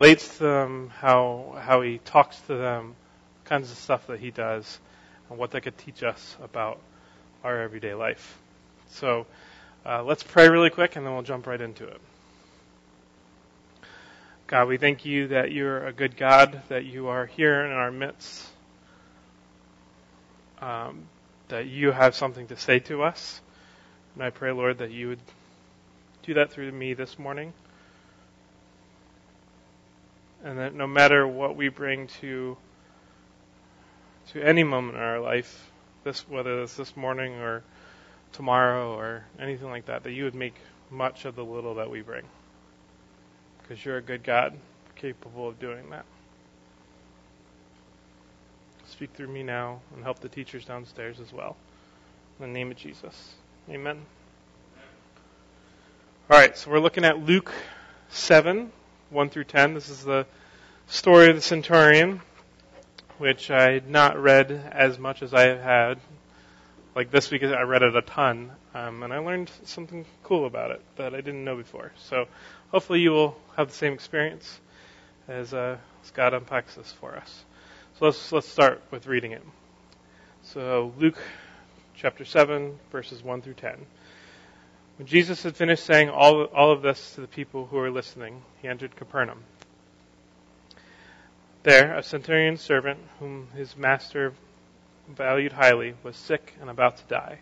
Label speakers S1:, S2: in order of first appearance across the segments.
S1: relates to them, how how he talks to them, kinds of stuff that he does, and what that could teach us about our everyday life. So uh, let's pray really quick, and then we'll jump right into it. God, we thank you that you're a good God, that you are here in our midst, um, that you have something to say to us. And I pray, Lord, that you would do that through me this morning and that no matter what we bring to to any moment in our life, this whether it's this morning or tomorrow or anything like that, that you would make much of the little that we bring. Because you're a good God, capable of doing that. Speak through me now and help the teachers downstairs as well. In the name of Jesus. Amen. All right, so we're looking at Luke 7, 1 through 10. This is the story of the centurion, which I had not read as much as I had. Like this week, I read it a ton, um, and I learned something cool about it that I didn't know before. So hopefully, you will have the same experience as, uh, God unpacks this for us. So let's let's start with reading it. So Luke chapter 7, verses 1 through 10. When Jesus had finished saying all, all of this to the people who were listening, he entered Capernaum. There, a centurion's servant, whom his master valued highly, was sick and about to die.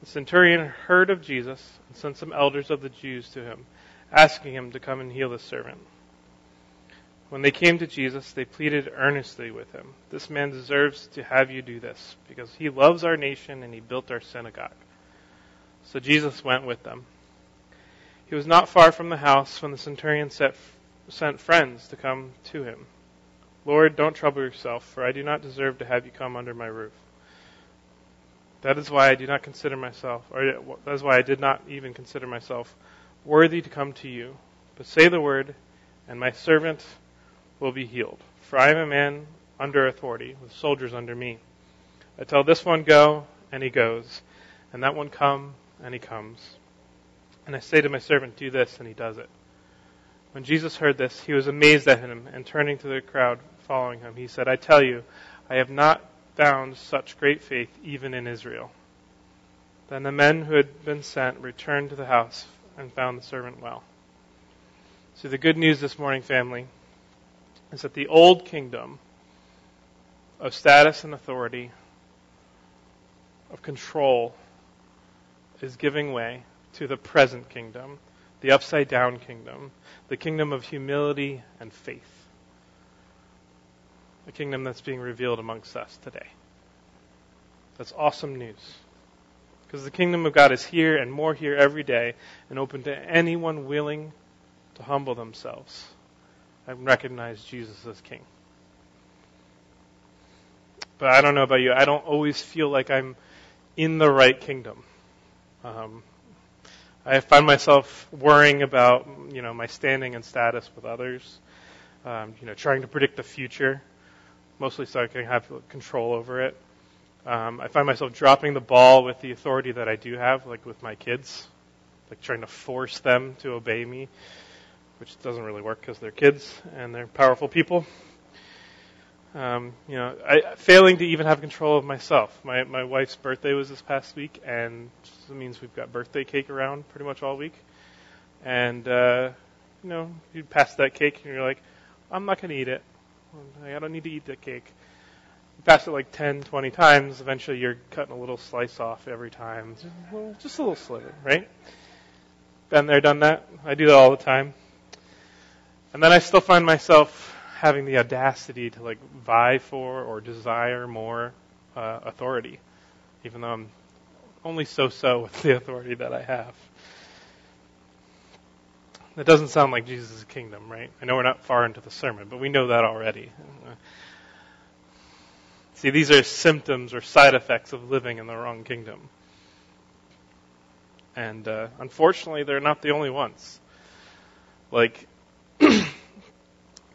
S1: The centurion heard of Jesus and sent some elders of the Jews to him, asking him to come and heal the servant. When they came to Jesus, they pleaded earnestly with him, This man deserves to have you do this, because he loves our nation and he built our synagogue. So Jesus went with them. He was not far from the house when the centurion sent friends to come to him. Lord, don't trouble yourself, for I do not deserve to have you come under my roof. That is why I do not consider myself, or that is why I did not even consider myself worthy to come to you. But say the word, and my servant will be healed. For I am a man under authority, with soldiers under me. I tell this one, go, and he goes, and that one, come, and he comes. And I say to my servant, do this, and he does it. When Jesus heard this, he was amazed at him, and turning to the crowd following him, he said, I tell you, I have not found such great faith even in Israel. Then the men who had been sent returned to the house and found the servant well. So the good news this morning, family, is that the old kingdom of status and authority, of control, is giving way to the present kingdom, the upside down kingdom, the kingdom of humility and faith. The kingdom that's being revealed amongst us today. That's awesome news. Because the kingdom of God is here and more here every day and open to anyone willing to humble themselves and recognize Jesus as king. But I don't know about you. I don't always feel like I'm in the right kingdom. Um, I find myself worrying about, you know, my standing and status with others. Um, you know, trying to predict the future, mostly so I can have control over it. Um, I find myself dropping the ball with the authority that I do have, like with my kids, like trying to force them to obey me, which doesn't really work because they're kids and they're powerful people. Um, you know, I, failing to even have control of myself. My my wife's birthday was this past week, and it means we've got birthday cake around pretty much all week. And uh, you know, you pass that cake, and you're like, I'm not going to eat it. I don't need to eat that cake. You pass it like 10, 20 times. Eventually, you're cutting a little slice off every time, just a little, just a little sliver, right? Been there, done that. I do that all the time. And then I still find myself having the audacity to like vie for or desire more uh, authority, even though I'm only so-so with the authority that I have. That doesn't sound like Jesus' kingdom, right? I know we're not far into the sermon, but we know that already. See, these are symptoms or side effects of living in the wrong kingdom. And uh, unfortunately, they're not the only ones. Like,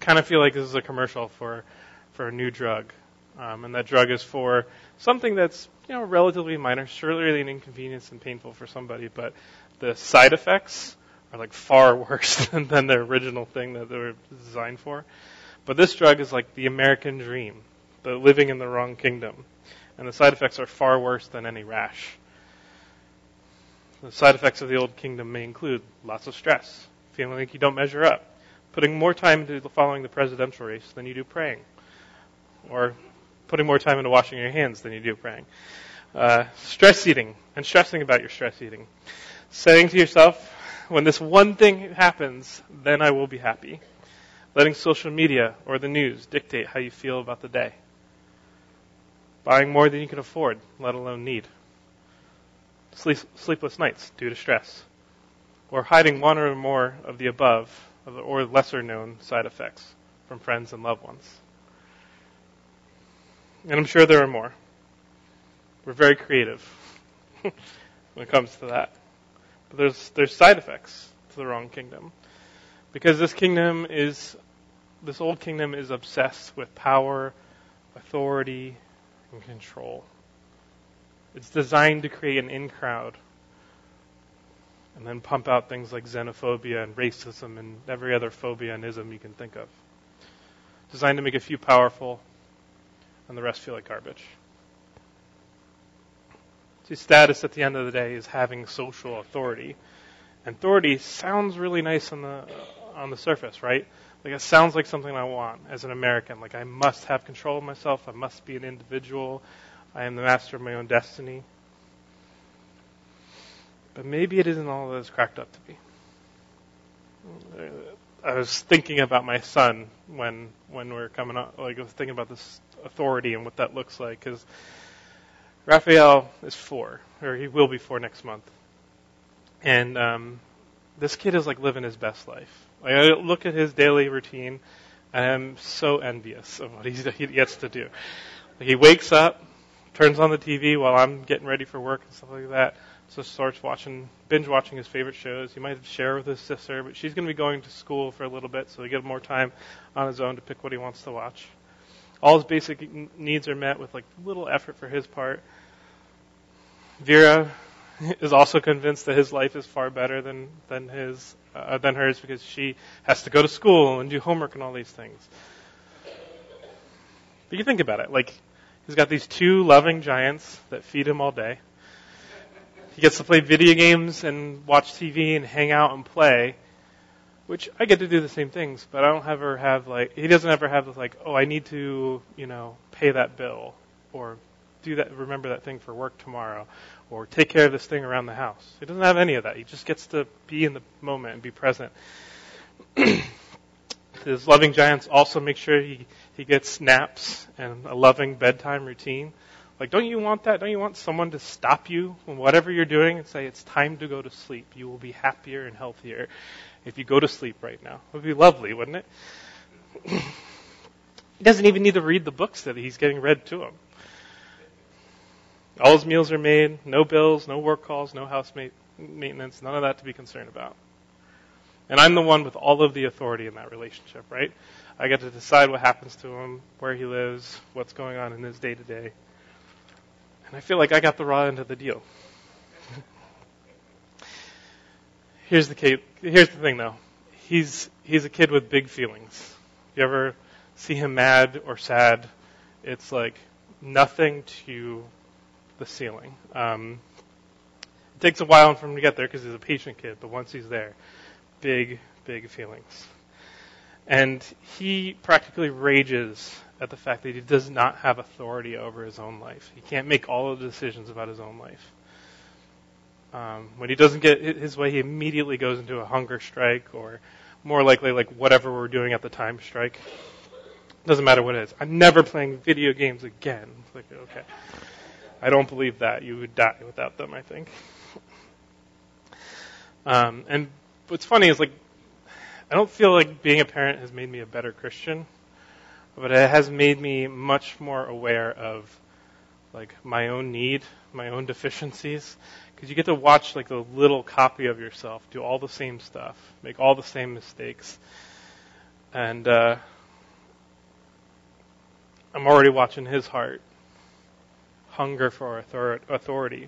S1: kind of feel like this is a commercial for for a new drug, um, and that drug is for something that's you know relatively minor, surely an inconvenience and painful for somebody, but the side effects are like far worse than, than the original thing that they were designed for. But this drug is like the American dream, the living in the wrong kingdom. And the side effects are far worse than any rash. The side effects of the old kingdom may include lots of stress, feeling like you don't measure up, putting more time into following the presidential race than you do praying, or putting more time into washing your hands than you do praying. Uh, stress eating and stressing about your stress eating. Saying to yourself, when this one thing happens, then I will be happy. Letting social media or the news dictate how you feel about the day. Buying more than you can afford, let alone need. Sleep, sleepless nights due to stress. Or hiding one or more of the above or lesser known side effects from friends and loved ones. And I'm sure there are more. We're very creative when it comes to that. But there's there's side effects to the wrong kingdom. Because this kingdom is this old kingdom is obsessed with power, authority, and control. It's designed to create an in crowd and then pump out things like xenophobia and racism and every other phobia and ism you can think of. Designed to make a few powerful and the rest feel like garbage. See, status at the end of the day is having social authority. And authority sounds really nice on the on the surface, right? Like it sounds like something I want as an American. Like I must have control of myself. I must be an individual. I am the master of my own destiny. But maybe it isn't all that it's cracked up to be. I was thinking about my son when when we were coming up. Like I was thinking about this authority and what that looks like because Raphael is four, or he will be four next month, and um, this kid is like living his best life. Like I look at his daily routine, and I'm so envious of what he's, he gets to do. Like he wakes up, turns on the TV while I'm getting ready for work and stuff like that. So starts watching, binge watching his favorite shows. He might share with his sister, but she's going to be going to school for a little bit, so he get more time on his own to pick what he wants to watch. All his basic needs are met with like little effort for his part. Vera is also convinced that his life is far better than than his uh, than hers because she has to go to school and do homework and all these things. But you think about it, like he's got these two loving giants that feed him all day. He gets to play video games and watch TV and hang out and play, which I get to do the same things, but I don't ever have like he doesn't ever have like oh I need to you know pay that bill or do that remember that thing for work tomorrow or take care of this thing around the house. He doesn't have any of that. He just gets to be in the moment and be present. His loving giants also make sure he he gets naps and a loving bedtime routine. Like, don't you want that? Don't you want someone to stop you from whatever you're doing and say, it's time to go to sleep? You will be happier and healthier if you go to sleep right now. It would be lovely, wouldn't it? he doesn't even need to read the books that he's getting read to him. All his meals are made, no bills, no work calls, no house maintenance, none of that to be concerned about. And I'm the one with all of the authority in that relationship, right? I get to decide what happens to him, where he lives, what's going on in his day to day. And I feel like I got the raw end of the deal. here's the kid, here's the thing though. He's he's a kid with big feelings. You ever see him mad or sad, it's like nothing to the ceiling. Um, it takes a while for him to get there because he's a patient kid, but once he's there, big, big feelings. And he practically rages at the fact that he does not have authority over his own life. He can't make all of the decisions about his own life. Um, when he doesn't get his way, he immediately goes into a hunger strike, or more likely, like whatever we're doing at the time, strike. Doesn't matter what it is. I'm never playing video games again. It's like, okay. I don't believe that. You would die without them, I think. Um, and what's funny is, like, I don't feel like being a parent has made me a better Christian but it has made me much more aware of like my own need, my own deficiencies, because you get to watch like a little copy of yourself do all the same stuff, make all the same mistakes, and uh, I'm already watching his heart hunger for authority,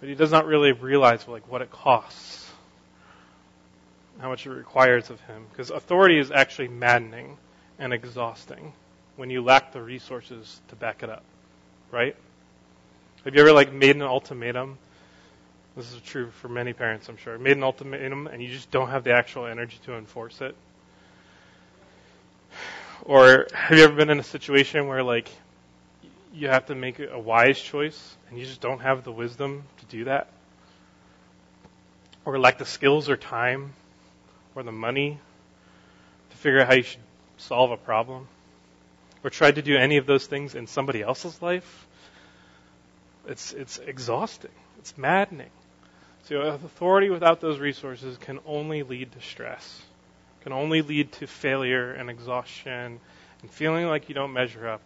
S1: but he does not really realize like what it costs how much it requires of him. Because authority is actually maddening and exhausting when you lack the resources to back it up, right? Have you ever like made an ultimatum? This is true for many parents, I'm sure. Made an ultimatum and you just don't have the actual energy to enforce it. Or have you ever been in a situation where like you have to make a wise choice and you just don't have the wisdom to do that? Or lack the skills or time or the money to figure out how you should solve a problem? Or tried to do any of those things in somebody else's life? It's, it's exhausting. It's maddening. So authority without those resources can only lead to stress, can only lead to failure and exhaustion and feeling like you don't measure up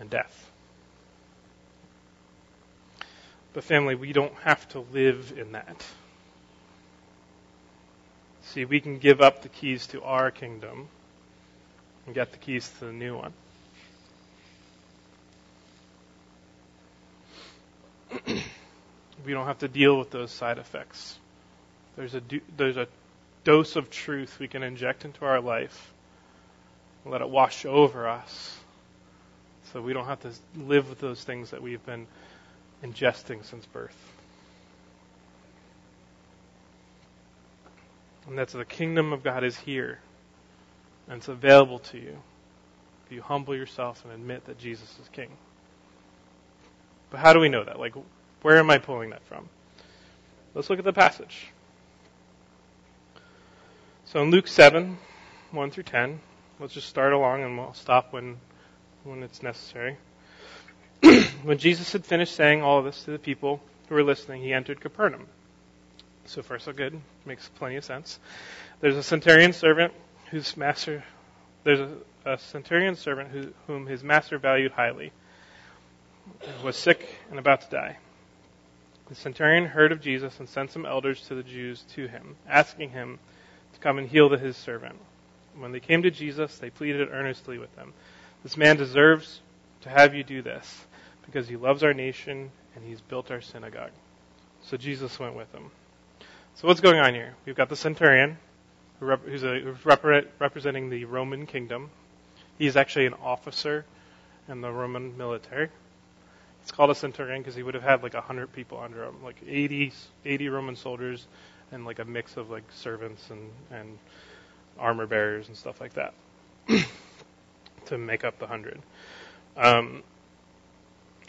S1: and death. But family, we don't have to live in that. See, we can give up the keys to our kingdom and get the keys to the new one. we don't have to deal with those side effects. There's a there's a dose of truth we can inject into our life, and let it wash over us, so we don't have to live with those things that we've been ingesting since birth. And that's the kingdom of God is here, and it's available to you if you humble yourself and admit that Jesus is King. But how do we know that? Like, where am I pulling that from? Let's look at the passage. So in Luke 7, 1 through 10, let's just start along and we'll stop when, when it's necessary. when Jesus had finished saying all this to the people who were listening, he entered Capernaum. So far, so good. Makes plenty of sense. There's a centurion servant whose master, there's a, a centurion servant who, whom his master valued highly, was sick and about to die. The centurion heard of Jesus and sent some elders to the Jews to him, asking him to come and heal his servant. When they came to Jesus, they pleaded earnestly with him. This man deserves to have you do this, because he loves our nation and he's built our synagogue. So Jesus went with them. So what's going on here? We've got the centurion, who's, a, who's representing the Roman kingdom. He's actually an officer in the Roman military. It's called a centurion because he would have had like 100 people under him, like 80, 80 Roman soldiers and like a mix of like servants and, and armor bearers and stuff like that to make up the 100. Um,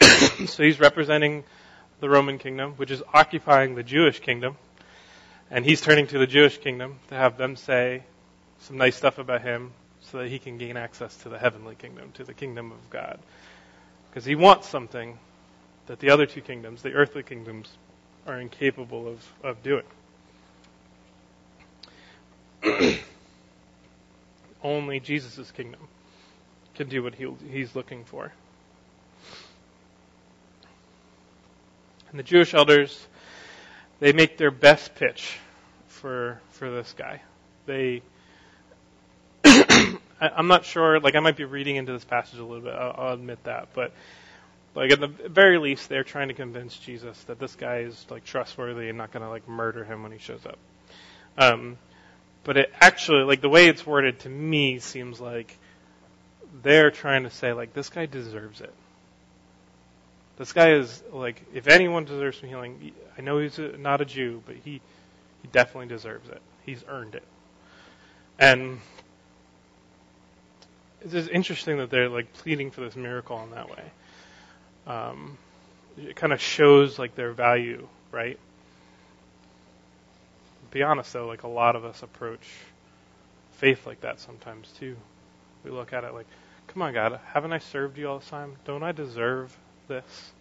S1: so he's representing the Roman kingdom, which is occupying the Jewish kingdom. And he's turning to the Jewish kingdom to have them say some nice stuff about him so that he can gain access to the heavenly kingdom, to the kingdom of God. Because he wants something that the other two kingdoms, the earthly kingdoms, are incapable of, of doing. Only Jesus' kingdom can do what he, he's looking for. And the Jewish elders, they make their best pitch for for this guy. They, I'm not sure. Like I might be reading into this passage a little bit. I'll, I'll admit that, but like at the very least, they're trying to convince Jesus that this guy is like trustworthy and not going to like murder him when he shows up. Um, but it actually, like the way it's worded to me, seems like they're trying to say like this guy deserves it. This guy is like, if anyone deserves some healing, I know he's a, not a Jew, but he he definitely deserves it. He's earned it. And it's just interesting that they're like pleading for this miracle in that way um, it kind of shows like their value, right? be honest though, like a lot of us approach faith like that sometimes too. We look at it like, come on, God, haven't I served you all this time? Don't I deserve this?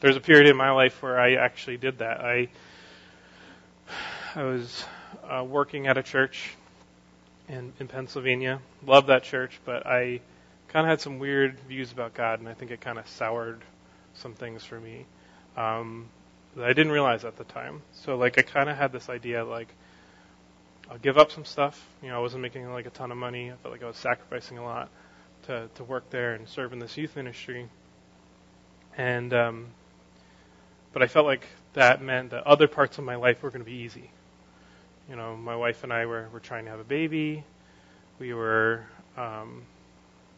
S1: There's a period in my life where I actually did that. I I was uh, working at a church in in Pennsylvania. Loved that church, but I kind of had some weird views about God, and I think it kind of soured some things for me um, that I didn't realize at the time. So like I kind of had this idea like I'll give up some stuff. You know, I wasn't making like a ton of money. I felt like I was sacrificing a lot to to work there and serve in this youth ministry. And um, but I felt like that meant that other parts of my life were going to be easy. You know, my wife and I were, were trying to have a baby. We were um,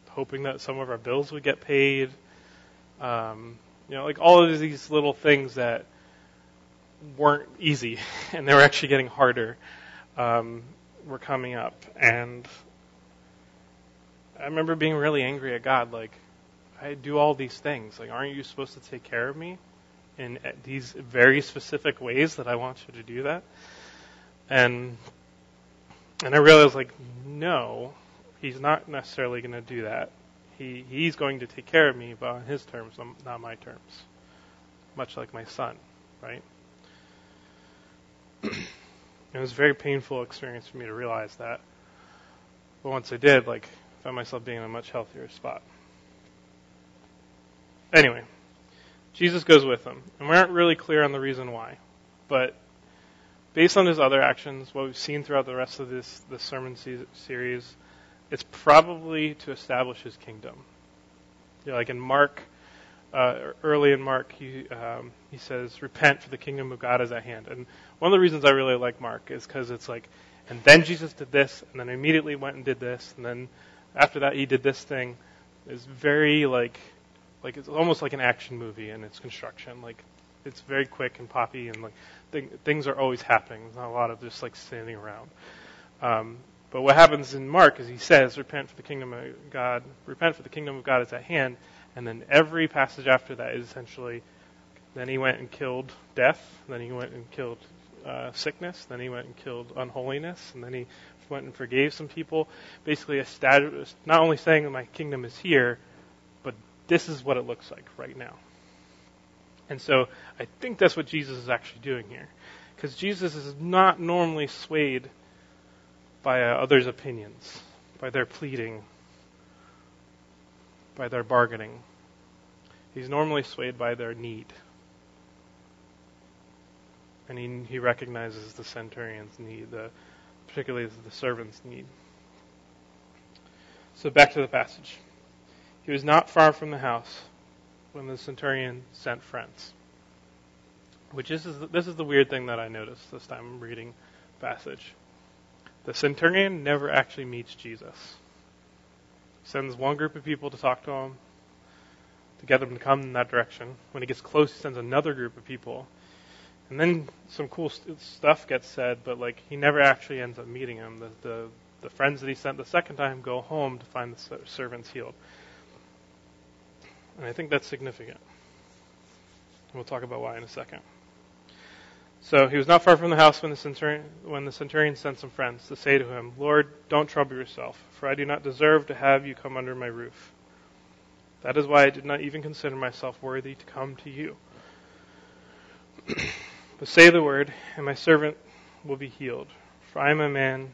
S1: hoping that some of our bills would get paid. Um, you know, like all of these little things that weren't easy and they were actually getting harder um, were coming up. And I remember being really angry at God, like, I do all these things. Like, aren't you supposed to take care of me in eh, these very specific ways that I want you to do that? And and I realized, like, no, he's not necessarily going to do that. He he's going to take care of me, but on his terms, not my terms. Much like my son, right? it was a very painful experience for me to realize that. But once I did, like, found myself being in a much healthier spot. Anyway, Jesus goes with them, and we aren't really clear on the reason why, but based on his other actions, what we've seen throughout the rest of this this sermon series, it's probably to establish his kingdom. You know, like in Mark, uh, early in Mark, he um, he says, "Repent, for the kingdom of God is at hand." And one of the reasons I really like Mark is because it's like, and then Jesus did this, and then immediately went and did this, and then after that he did this thing. It's very like like it's almost like an action movie in its construction. Like it's very quick and poppy, and like th- things are always happening. There's not a lot of just like standing around. Um, but what happens in Mark is he says, "Repent for the kingdom of God. Repent for the kingdom of God is at hand." And then every passage after that is essentially, then he went and killed death. Then he went and killed uh, sickness. Then he went and killed unholiness. And then he went and forgave some people. Basically, established, not only saying that my kingdom is here, this is what it looks like right now. And so I think that's what Jesus is actually doing here. Because Jesus is not normally swayed by uh, others' opinions, by their pleading, by their bargaining. He's normally swayed by their need. And he, he recognizes the centurion's need, the, particularly the servant's need. So back to the passage. He was not far from the house when the centurion sent friends. Which is this is the weird thing that I noticed this time reading passage. The centurion never actually meets Jesus. Sends one group of people to talk to him, to get them to come in that direction. When he gets close, he sends another group of people. And then some cool st- stuff gets said, but like he never actually ends up meeting him. The, the the friends that he sent the second time go home to find the servants healed. And I think that's significant. We'll talk about why in a second. So he was not far from the house when the, centurion, when the centurion sent some friends to say to him, Lord, don't trouble yourself, for I do not deserve to have you come under my roof. That is why I did not even consider myself worthy to come to you. but say the word, and my servant will be healed. For I am a man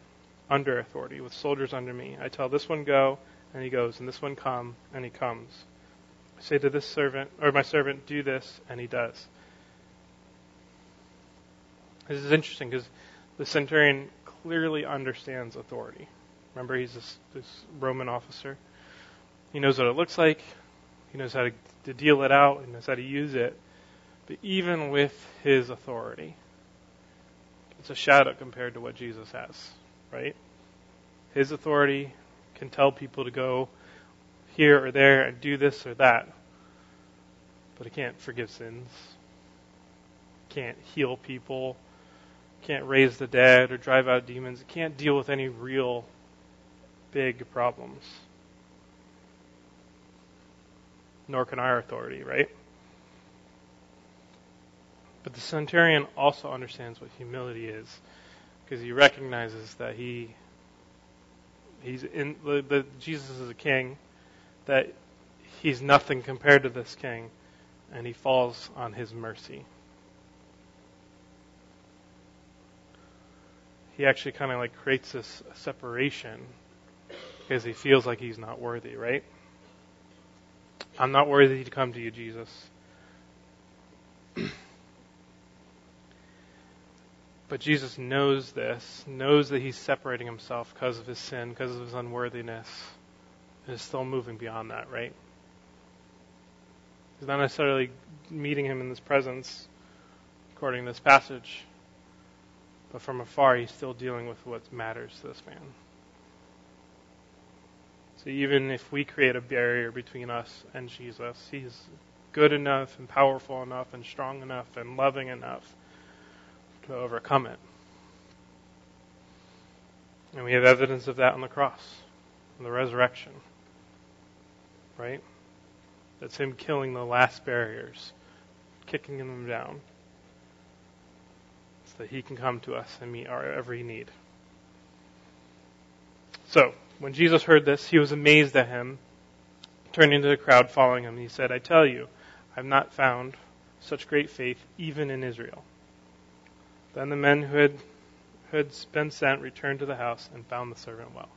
S1: under authority, with soldiers under me. I tell this one go, and he goes, and this one come, and he comes say to this servant, or my servant, do this, and he does. This is interesting because the centurion clearly understands authority. Remember, he's this, this, Roman officer. He knows what it looks like. He knows how to, to deal it out. He knows how to use it. But even with his authority, it's a shadow compared to what Jesus has, right? His authority can tell people to go here or there and do this or that. But it can't forgive sins, can't heal people, can't raise the dead or drive out demons. It can't deal with any real big problems. Nor can our authority, right? But the centurion also understands what humility is because he recognizes that he he's in the Jesus is a king that he's nothing compared to this king, and he falls on his mercy. He actually kind of like creates this separation because he feels like he's not worthy, right? I'm not worthy to come to you, Jesus. but Jesus knows this, knows that he's separating himself because of his sin, because of his unworthiness is still moving beyond that, right? He's not necessarily meeting him in this presence, according to this passage, But from afar, he's still dealing with what matters to this man. So even if we create a barrier between us and Jesus, he's good enough and powerful enough and strong enough and loving enough to overcome it. And we have evidence of that on the cross, on the resurrection. Right? That's him killing the last barriers, kicking them down, so that he can come to us and meet our every need. So, when Jesus heard this, he was amazed at him. Turning to the crowd following him, he said, I tell you, I have not found such great faith even in Israel. Then the men who had, who had been sent returned to the house and found the servant well.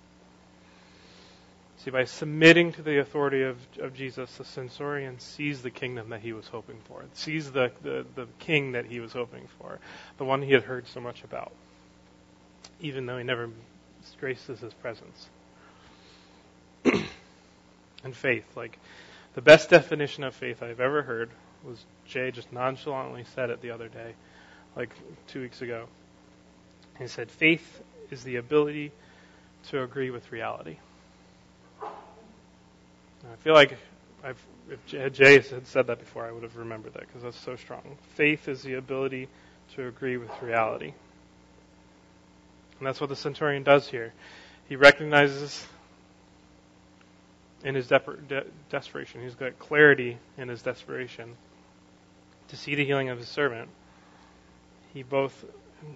S1: See, by submitting to the authority of, of Jesus, the centurion sees the kingdom that he was hoping for, sees the, the, the king that he was hoping for, the one he had heard so much about, even though he never graces his presence. and faith, like the best definition of faith I've ever heard was Jay just nonchalantly said it the other day, like two weeks ago. He said, faith is the ability to agree with reality. I feel like I've, if Jay had said that before, I would have remembered that because that's so strong. Faith is the ability to agree with reality. And that's what the centurion does here. He recognizes in his de- de- desperation, he's got clarity in his desperation to see the healing of his servant. He both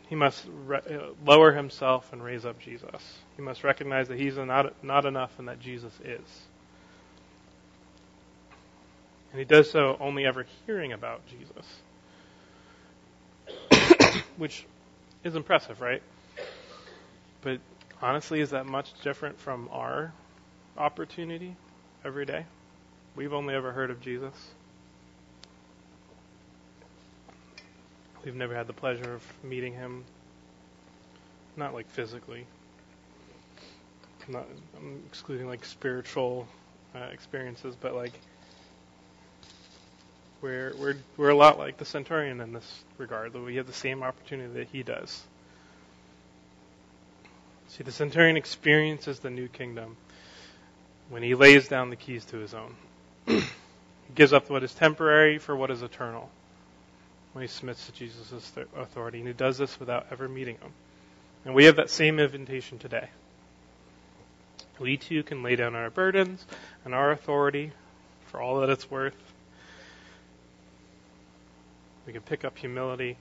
S1: he must re- uh, lower himself and raise up Jesus. He must recognize that he's not not enough and that Jesus is. And he does so only ever hearing about Jesus. Which is impressive, right? But honestly, is that much different from our opportunity every day? We've only ever heard of Jesus. We've never had the pleasure of meeting him, not like physically. I'm not I'm excluding like spiritual uh, experiences, but like we're we're we're a lot like the centurion in this regard. That we have the same opportunity that he does. See, the centurion experiences the new kingdom when he lays down the keys to his own. he gives up what is temporary for what is eternal when he submits to Jesus' authority. And he does this without ever meeting him. And we have that same invitation today. We too can lay down our burdens and our authority for all that it's worth we can pick up humility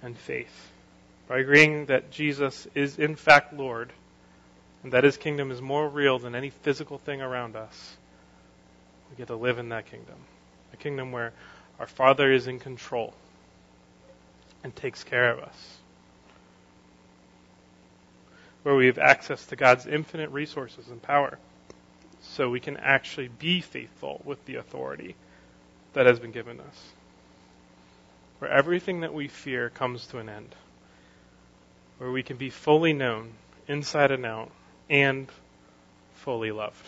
S1: and faith by agreeing that Jesus is in fact Lord and that his kingdom is more real than any physical thing around us. We get to live in that kingdom. A kingdom where our Father is in control and takes care of us. Where we have access to God's infinite resources and power. So we can actually be faithful with the authority that has been given us where everything that we fear comes to an end, where we can be fully known, inside and out, and fully loved,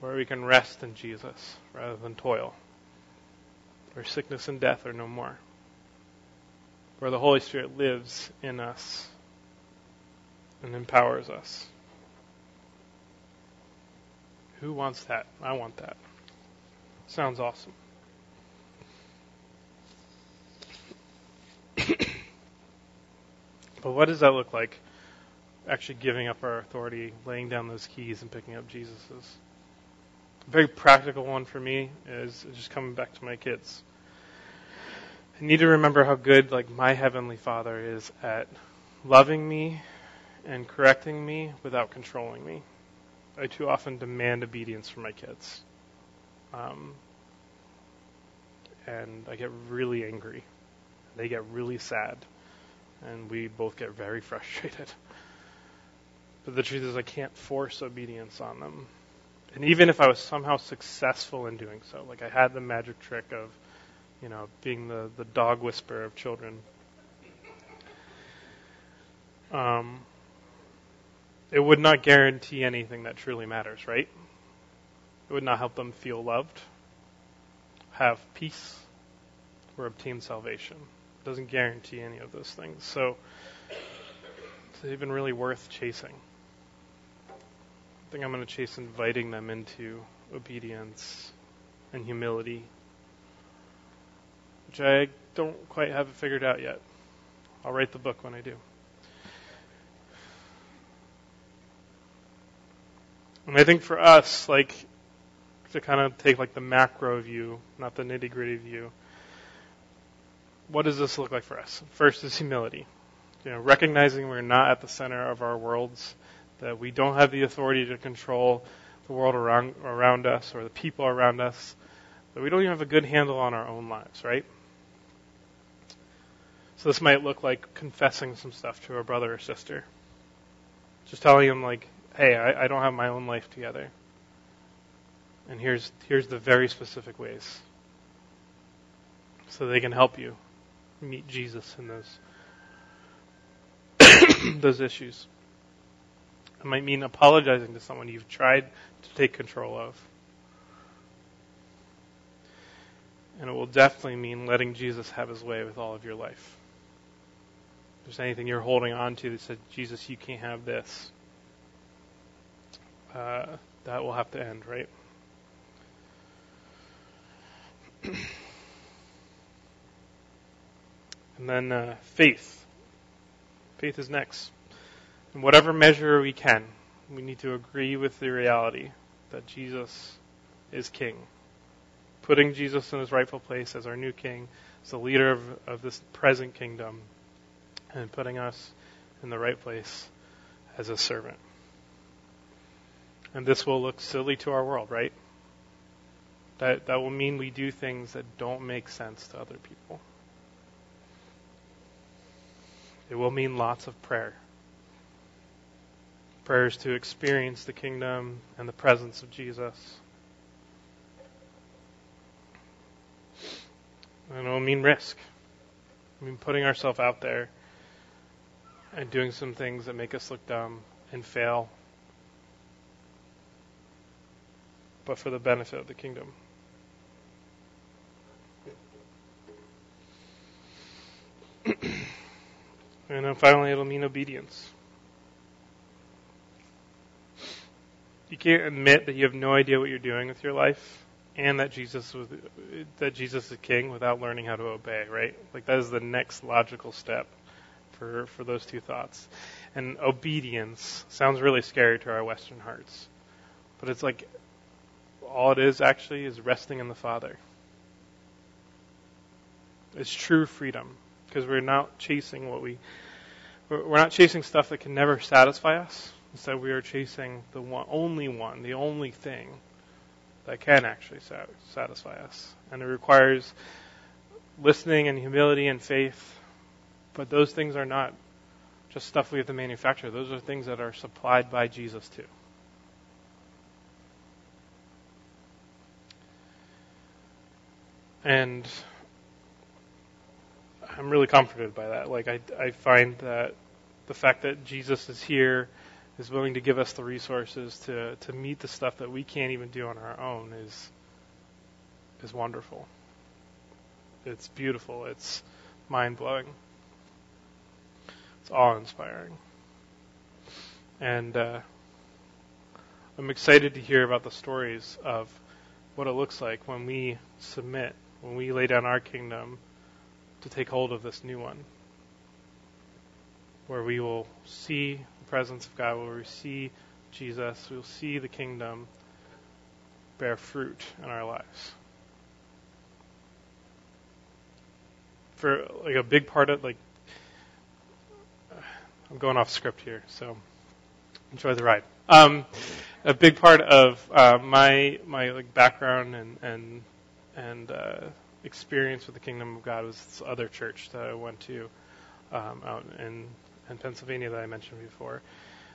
S1: where we can rest in Jesus rather than toil, where sickness and death are no more, where the Holy Spirit lives in us and empowers us. Who wants that? I want that. Sounds awesome. What does that look like? Actually giving up our authority, laying down those keys, and picking up Jesus's. A very practical one for me is just coming back to my kids. I need to remember how good like my heavenly Father is at loving me and correcting me without controlling me. I too often demand obedience from my kids. Um, and I get really angry. They get really sad and we both get very frustrated. But the truth is, I can't force obedience on them. And even if I was somehow successful in doing so, like I had the magic trick of, you know, being the, the dog whisperer of children, um, it would not guarantee anything that truly matters, right? It would not help them feel loved, have peace, or obtain salvation doesn't guarantee any of those things. So it's even really worth chasing. I think I'm going to chase inviting them into obedience and humility, which I don't quite have it figured out yet. I'll write the book when I do. And I think for us, like, to kind of take like the macro view, not the nitty gritty view, what does this look like for us? First is humility. You know, recognizing we're not at the center of our worlds, that we don't have the authority to control the world around around us or the people around us, that we don't even have a good handle on our own lives, right? So this might look like confessing some stuff to a brother or sister. Just telling them like, hey, I, I don't have my own life together. And here's here's the very specific ways. So they can help you meet Jesus in those those issues. It might mean apologizing to someone you've tried to take control of. And it will definitely mean letting Jesus have his way with all of your life. If there's anything you're holding on to that says, Jesus, you can't have this, uh, that will have to end, right? Then uh, faith. Faith is next. In whatever measure we can, we need to agree with the reality that Jesus is King. Putting Jesus in his rightful place as our new King, as the leader of, of this present kingdom, and putting us in the right place as a servant. And this will look silly to our world, right? That, that will mean we do things that don't make sense to other people. It will mean lots of prayer. Prayers to experience the kingdom and the presence of Jesus. And it will mean risk. I mean, putting ourselves out there and doing some things that make us look dumb and fail, but for the benefit of the kingdom. And then finally, it'll mean obedience. You can't admit that you have no idea what you're doing with your life and that Jesus was that Jesus is king without learning how to obey, right? Like that is the next logical step for for those two thoughts. And obedience sounds really scary to our western hearts. But it's like all it is actually is resting in the Father. It's true freedom because we're not chasing what we we're not chasing stuff that can never satisfy us. Instead, we are chasing the one, only one, the only thing that can actually satisfy us, and it requires listening and humility and faith. But those things are not just stuff we have to manufacture. Those are things that are supplied by Jesus too. And I'm really comforted by that. Like I, I find that the fact that Jesus is here, is willing to give us the resources to to meet the stuff that we can't even do on our own is is wonderful. It's beautiful. It's mind blowing. It's awe inspiring. And uh, I'm excited to hear about the stories of what it looks like when we submit, when we lay down our kingdom to take hold of this new one, where we will see the presence of God, where we see Jesus, we'll see the kingdom bear fruit in our lives. For like a big part of like, I'm going off script here, so enjoy the ride. Um, a big part of uh, my my like background and and and uh, experience with the kingdom of God was this other church that I went to um, out in, in Pennsylvania that I mentioned before. It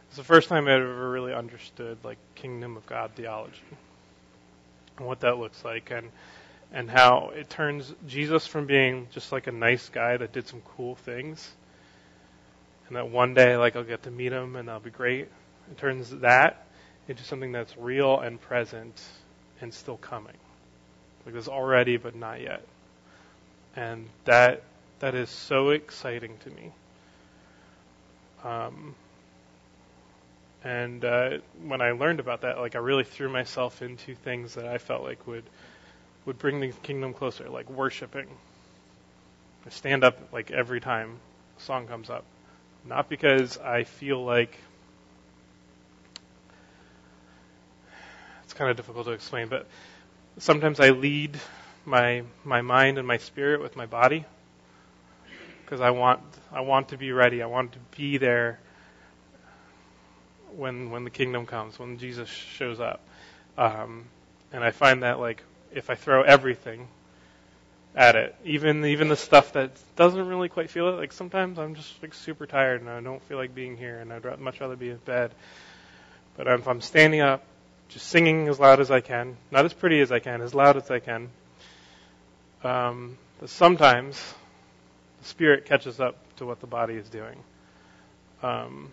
S1: was the first time I ever really understood like kingdom of God theology and what that looks like and and how it turns Jesus from being just like a nice guy that did some cool things and that one day like I'll get to meet him and that'll be great. It turns that into something that's real and present and still coming. Like there's already, but not yet. And that that is so exciting to me. Um, and uh, when I learned about that, like I really threw myself into things that I felt like would would bring the kingdom closer, like worshiping. I stand up like every time a song comes up, not because I feel like it's kind of difficult to explain, but sometimes I lead my my mind and my spirit with my body because I want I want to be ready. I want to be there when when the kingdom comes, when Jesus shows up. Um, and I find that like if I throw everything at it, even even the stuff that doesn't really quite feel it, like sometimes I'm just like super tired and I don't feel like being here, and I'd much rather be in bed. But if I'm standing up, just singing as loud as I can, not as pretty as I can, as loud as I can. Um, but sometimes the spirit catches up to what the body is doing. Um,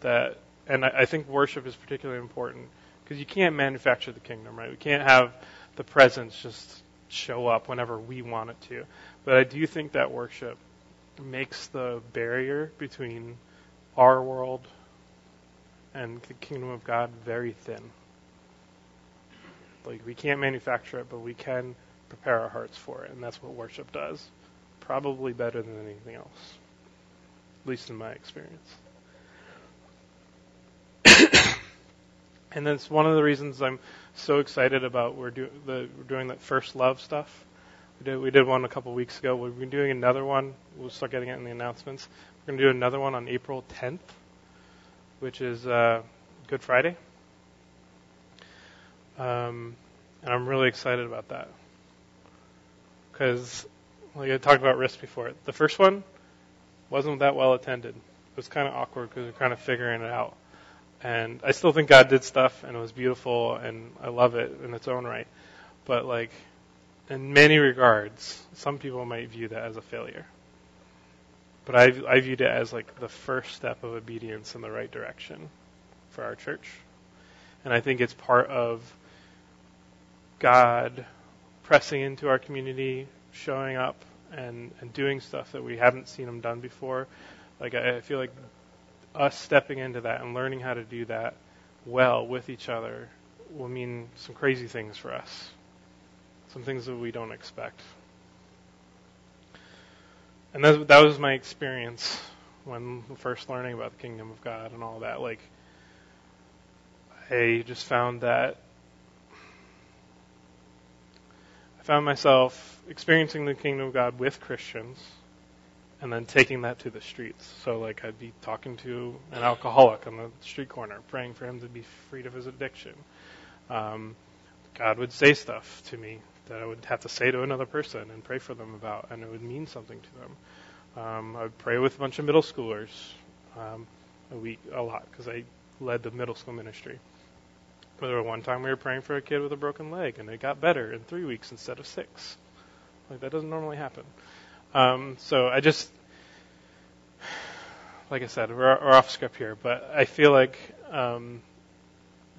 S1: that, and I, I think worship is particularly important because you can't manufacture the kingdom, right? We can't have the presence just show up whenever we want it to. But I do think that worship makes the barrier between our world and the kingdom of God very thin. Like we can't manufacture it, but we can prepare our hearts for it, and that's what worship does. Probably better than anything else, at least in my experience. and that's one of the reasons I'm so excited about we're, do, the, we're doing that first love stuff. We did, we did one a couple weeks ago. We've been doing another one. We'll start getting it in the announcements. We're going to do another one on April 10th, which is uh, Good Friday. Um, and I'm really excited about that because, like I talked about risk before, the first one wasn't that well attended. It was kind of awkward because we are kind of figuring it out. And I still think God did stuff and it was beautiful and I love it in its own right. But like in many regards, some people might view that as a failure. But I, I viewed it as like the first step of obedience in the right direction for our church. And I think it's part of God pressing into our community, showing up and, and doing stuff that we haven't seen him done before. Like I, I feel like us stepping into that and learning how to do that well with each other will mean some crazy things for us. Some things that we don't expect. And that, that was my experience when first learning about the kingdom of God and all that. Like, I just found that I found myself experiencing the kingdom of God with Christians and then taking that to the streets. So like I'd be talking to an alcoholic on the street corner, praying for him to be freed of his addiction. Um, God would say stuff to me that I would have to say to another person and pray for them about, and it would mean something to them. Um, I would pray with a bunch of middle schoolers um, a week, a lot, because I led the middle school ministry. There was one time we were praying for a kid with a broken leg, and it got better in three weeks instead of six. Like that doesn't normally happen. Um, so I just, like I said, we're, we're, off script here, but I feel like um,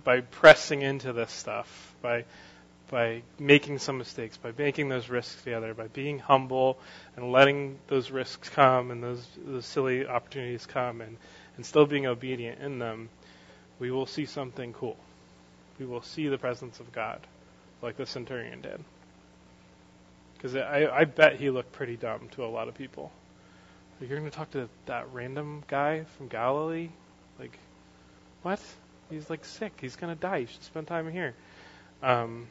S1: by pressing into this stuff, by by making some mistakes, by making those risks together, by being humble and letting those risks come and those those silly opportunities come, and and still being obedient in them, we will see something cool. We will see the presence of God, like the centurion did. Because I, I bet he looked pretty dumb to a lot of people. Like, you're going to talk to that random guy from Galilee? Like, what? He's like sick. He's going to die. You should spend time here. Um,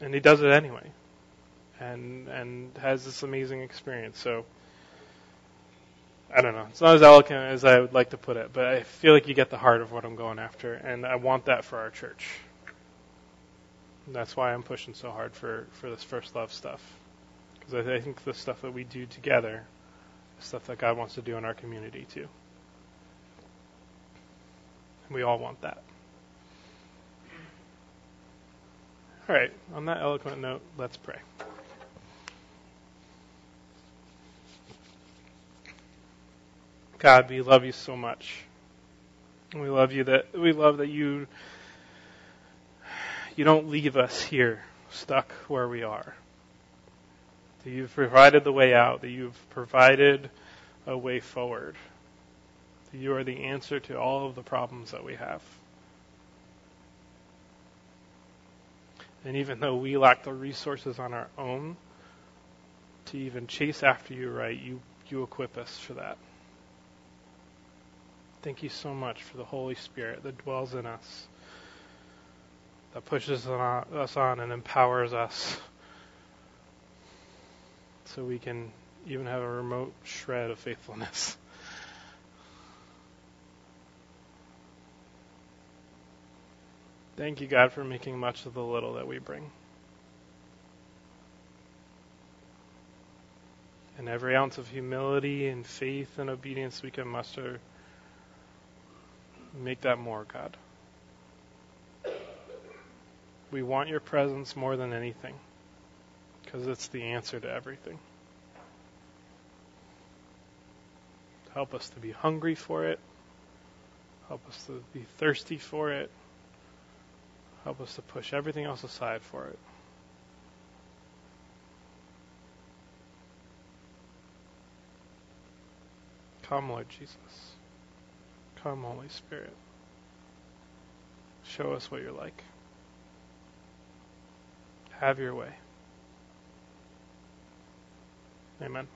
S1: and he does it anyway, and and has this amazing experience. So I don't know. It's not as eloquent as I would like to put it, but I feel like you get the heart of what I'm going after, and I want that for our church. And that's why I'm pushing so hard for, for this first love stuff. Because I, I think the stuff that we do together is stuff that God wants to do in our community too. And we all want that. All right, on that eloquent note, let's pray. God, we love you so much. We love you that we love that you you don't leave us here stuck where we are. that you've provided the way out, that you've provided a way forward, that you are the answer to all of the problems that we have. And even though we lack the resources on our own to even chase after you right, you, you equip us for that. Thank you so much for the Holy Spirit that dwells in us, that pushes us on and empowers us so we can even have a remote shred of faithfulness. Thank you, God, for making much of the little that we bring. And every ounce of humility and faith and obedience we can muster, make that more, God. We want your presence more than anything because it's the answer to everything. Help us to be hungry for it. Help us to be thirsty for it. Help us to push everything else aside for it. Come, Lord Jesus. Come, Holy Spirit. Show us what you're like. Have your way. Amen.